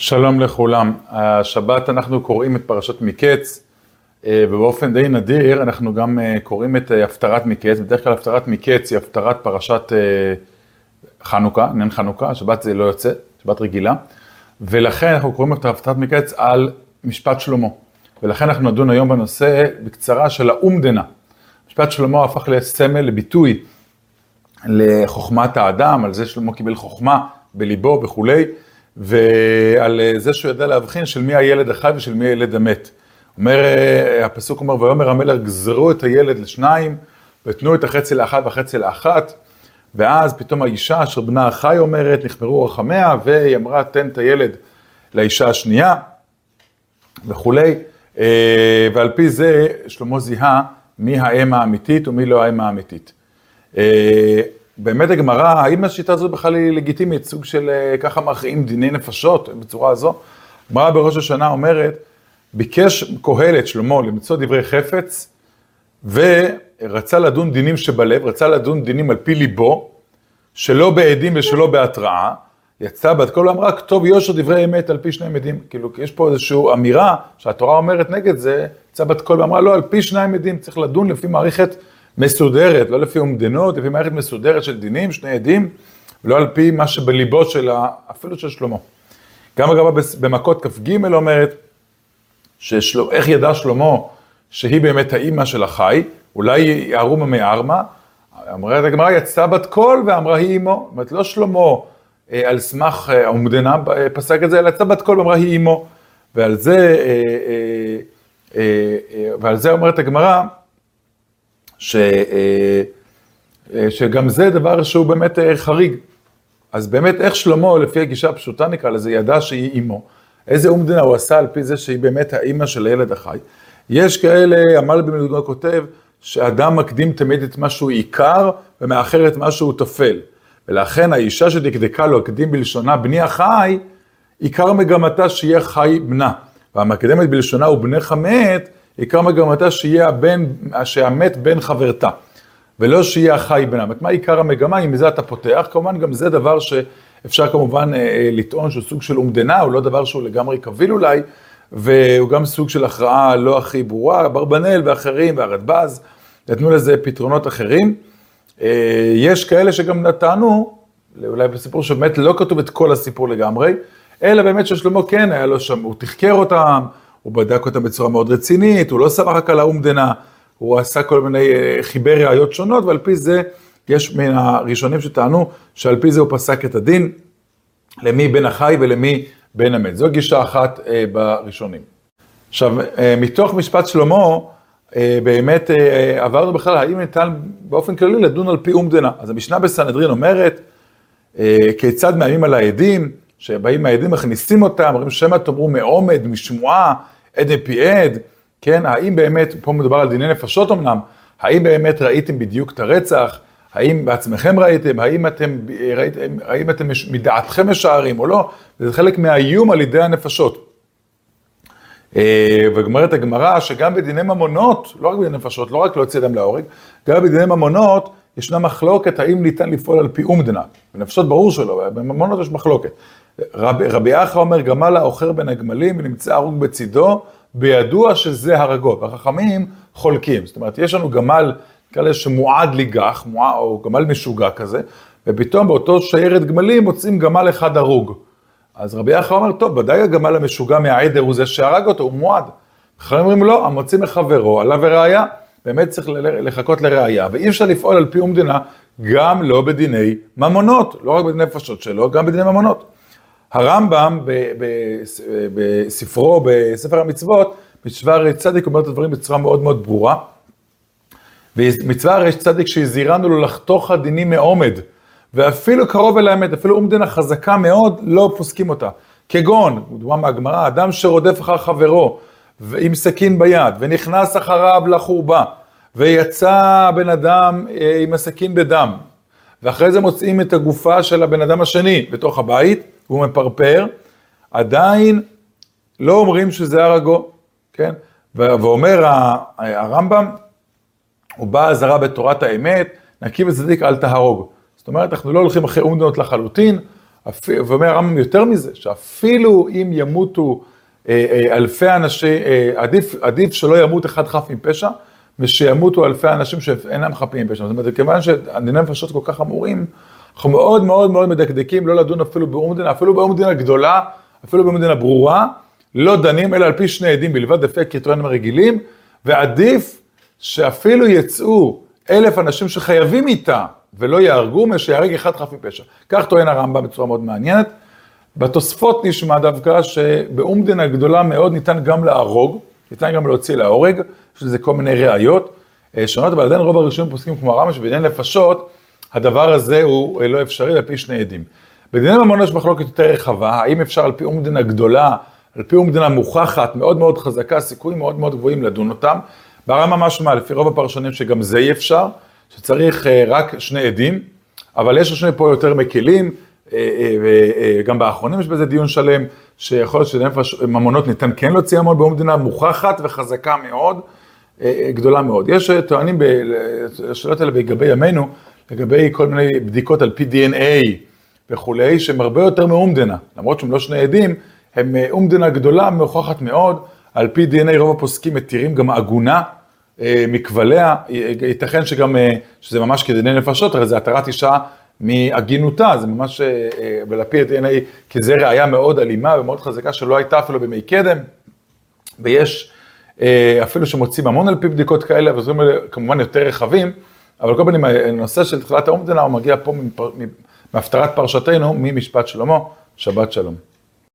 שלום לכולם. השבת אנחנו קוראים את פרשת מקץ, אה, ובאופן די נדיר אנחנו גם אה, קוראים את אה, הפטרת מקץ. בדרך כלל הפטרת מקץ היא הפטרת פרשת חנוכה, עניין חנוכה, שבת זה לא יוצא, שבת רגילה. ולכן אנחנו קוראים את הפטרת מקץ על משפט שלמה. ולכן אנחנו נדון היום בנושא בקצרה של האומדנה. משפט שלמה הפך לסמל, לביטוי לחוכמת האדם, על זה שלמה קיבל חוכמה בליבו וכולי. ועל זה שהוא ידע להבחין של מי הילד החי ושל מי הילד המת. אומר, הפסוק אומר, ויאמר המלך גזרו את הילד לשניים, ותנו את החצי לאחת והחצי לאחת, ואז פתאום האישה אשר בנה החי אומרת, נכמרו רחמיה, והיא אמרה, תן את הילד לאישה השנייה, וכולי, ועל פי זה שלמה זיהה מי האם האמיתית ומי לא האם האמיתית. באמת הגמרא, האם השיטה הזאת בכלל היא לגיטימית, סוג של אה, ככה מכריעים דיני נפשות בצורה הזו? הגמרא בראש השנה אומרת, ביקש קהלת שלמה למצוא דברי חפץ, ורצה לדון דינים שבלב, רצה לדון דינים על פי ליבו, שלא בעדים ושלא בהתראה, יצא בת קול ואמרה, כתוב יושר דברי אמת על פי שני עדים. כאילו, יש פה איזושהי אמירה שהתורה אומרת נגד זה, יצא בת קול ואמרה, לא, על פי שניים עדים צריך לדון לפי מערכת מסודרת, לא לפי אומדנות, לפי מערכת מסודרת של דינים, שני עדים, ולא על פי מה שבליבו של. אפילו של שלמה. גם אגב במכות כ"ג אומרת, ששל... איך ידע שלמה שהיא באמת האימא של החי, אולי היא ארומה מארמה, אמרת הגמרא, יצאה בת קול ואמרה היא אימו, זאת אומרת לא שלמה אה, על סמך אה, האומדנה אה, פסק את זה, אלא יצאה בת קול ואמרה היא אימו, ועל זה, אה, אה, אה, אה, ועל זה אומרת הגמרא, ש, אה, אה, שגם זה דבר שהוא באמת אה, חריג. אז באמת איך שלמה, לפי הגישה הפשוטה נקרא לזה, ידע שהיא אימו. איזה אומדנה הוא עשה על פי זה שהיא באמת האימא של הילד החי. יש כאלה, עמל במלגו כותב, שאדם מקדים תמיד את מה שהוא עיקר ומאחר את מה שהוא טפל. ולכן האישה שדקדקה לו, הקדים בלשונה בני החי, עיקר מגמתה שיהיה חי בנה. והמקדמת בלשונה הוא בנך מת, עיקר מגמתה שיהיה הבן, שהמת בן חברתה, ולא שיהיה החי בנם. מה עיקר המגמה, אם מזה אתה פותח, כמובן גם זה דבר שאפשר כמובן אה, אה, לטעון שהוא סוג של אומדנה, הוא לא דבר שהוא לגמרי קביל אולי, והוא גם סוג של הכרעה לא הכי ברורה, אברבנאל ואחרים והרדב"ז, נתנו לזה פתרונות אחרים. אה, יש כאלה שגם נתנו, אולי בסיפור שבאמת לא כתוב את כל הסיפור לגמרי, אלא באמת ששלמה כן היה לו שם, הוא תחקר אותם, הוא בדק אותם בצורה מאוד רצינית, הוא לא סמך רק על האומדנה, הוא עשה כל מיני, אה, חיבר ראיות שונות, ועל פי זה יש מן הראשונים שטענו שעל פי זה הוא פסק את הדין, למי בין החי ולמי בין המת. זו גישה אחת אה, בראשונים. עכשיו, אה, מתוך משפט שלמה, באמת עברנו בכלל, האם ניתן באופן כללי לדון על פי אומדנה. אז המשנה בסנהדרין אומרת, כיצד מאיימים על העדים, שבאים העדים, מכניסים אותם, אומרים שמא תאמרו מעומד, משמועה, עד מפי עד, כן, האם באמת, פה מדובר על דיני נפשות אמנם, האם באמת ראיתם בדיוק את הרצח, האם בעצמכם ראיתם, האם אתם, ראיתם, האם אתם מדעתכם משערים או לא, זה חלק מהאיום על ידי הנפשות. אה, וגמרת הגמרא שגם בדיני ממונות, לא רק בדיני נפשות, לא רק להוציא אדם להורג, גם בדיני ממונות ישנה מחלוקת האם ניתן לפעול על פי אומדנה. בנפשות ברור שלא, בממונות יש מחלוקת. רב, רבי אחא אומר, גמל האוכר בין הגמלים ונמצא הרוג בצידו, בידוע שזה הרגו. והחכמים חולקים. זאת אומרת, יש לנו גמל, נקרא לזה שמועד לגח, מועד, או גמל משוגע כזה, ופתאום באותו שיירת גמלים מוצאים גמל אחד הרוג. אז רבי אחא אומר, טוב, ודאי הגמל המשוגע מהעדר הוא זה שהרג אותו, הוא מועד. חכמים אומרים, לא, המוציא מחברו, עליו וראיה. באמת צריך לחכות לראיה, ואי אפשר לפעול על פי אומדנה, גם לא בדיני ממונות, לא רק בדיני נפשות שלו, גם בדיני ממונות. הרמב"ם בספרו, בספר המצוות, מצווה הרי צדיק אומר את הדברים בצורה מאוד מאוד ברורה. ומצווה הרי צדיק שהזהירנו לו לחתוך הדינים מעומד, ואפילו קרוב אל האמת, אפילו אומדנה חזקה מאוד, לא פוסקים אותה. כגון, דוגמה מהגמרא, אדם שרודף אחר חברו, עם סכין ביד, ונכנס אחריו לחורבה, ויצא בן אדם אה, עם הסכין בדם, ואחרי זה מוצאים את הגופה של הבן אדם השני בתוך הבית, והוא מפרפר, עדיין לא אומרים שזה הרגו, כן? ואומר הרמב"ם, הוא בא אזהרה בתורת האמת, נקי וצדיק אל תהרוג. זאת אומרת, אנחנו לא הולכים אחרי אומדנות לחלוטין, ואומר הרמב"ם יותר מזה, שאפילו אם ימותו אה, אה, אלפי אנשים, אה, עדיף, עדיף שלא ימות אחד חף מפשע, ושימותו אלפי אנשים שאינם חפים מפשע. זאת אומרת, כיוון שדיני נפשות כל כך חמורים, אנחנו מאוד מאוד מאוד מדקדקים לא לדון אפילו באומדנה, אפילו באומדנה גדולה, אפילו באומדנה ברורה, לא דנים אלא על פי שני עדים בלבד, לפי הקריטריונים הרגילים, ועדיף שאפילו יצאו אלף אנשים שחייבים איתה ולא יהרגו, משיהרג אחד חף מפשע. כך טוען הרמב"ם בצורה מאוד מעניינת. בתוספות נשמע דווקא שבאומדנה גדולה מאוד ניתן גם להרוג, ניתן גם להוציא להורג, יש לזה כל מיני ראיות אה, שונות, אבל עדיין רוב הראשונים פוסקים כמו הרמב"ם, שבעניין נפשות, הדבר הזה הוא אה, לא אפשרי על פי שני עדים. בדיני ממון יש מחלוקת יותר רחבה, האם אפשר על פי אומדנה גדולה, על פי אומדנה מוכחת, מאוד מאוד חזקה, סיכויים מאוד מאוד גבוהים לדון אותם. ברמה משמע, לפי רוב הפרשנים שגם זה אי אפשר, שצריך אה, רק שני עדים, אבל יש שני פה יותר מקלים, וגם באחרונים יש בזה דיון שלם, שיכול להיות שנפש ממונות ניתן כן להוציא המון באומדנה מוכחת וחזקה מאוד, גדולה מאוד. יש טוענים בשאלות האלה לגבי ימינו, לגבי כל מיני בדיקות על פי DNA וכולי, שהם הרבה יותר מאומדנה, למרות שהם לא שני עדים, הם אה, אומדנה גדולה, מוכחת מאוד, על פי DNA רוב הפוסקים מתירים גם עגונה אה, מכבליה, ייתכן שגם, אה, שזה ממש כדיני נפשות, הרי זה התרת אישה מעגינותה, זה ממש, ועל פי DNA, כי זה ראייה מאוד אלימה ומאוד חזקה שלא הייתה אפילו בימי קדם, ויש אפילו שמוצאים המון על פי בדיקות כאלה, אבל זה כמובן יותר רחבים. אבל כל פנים, הנושא של תחילת האומדנה הוא מגיע פה מהפטרת פרשתנו, ממשפט שלמה, שבת שלום.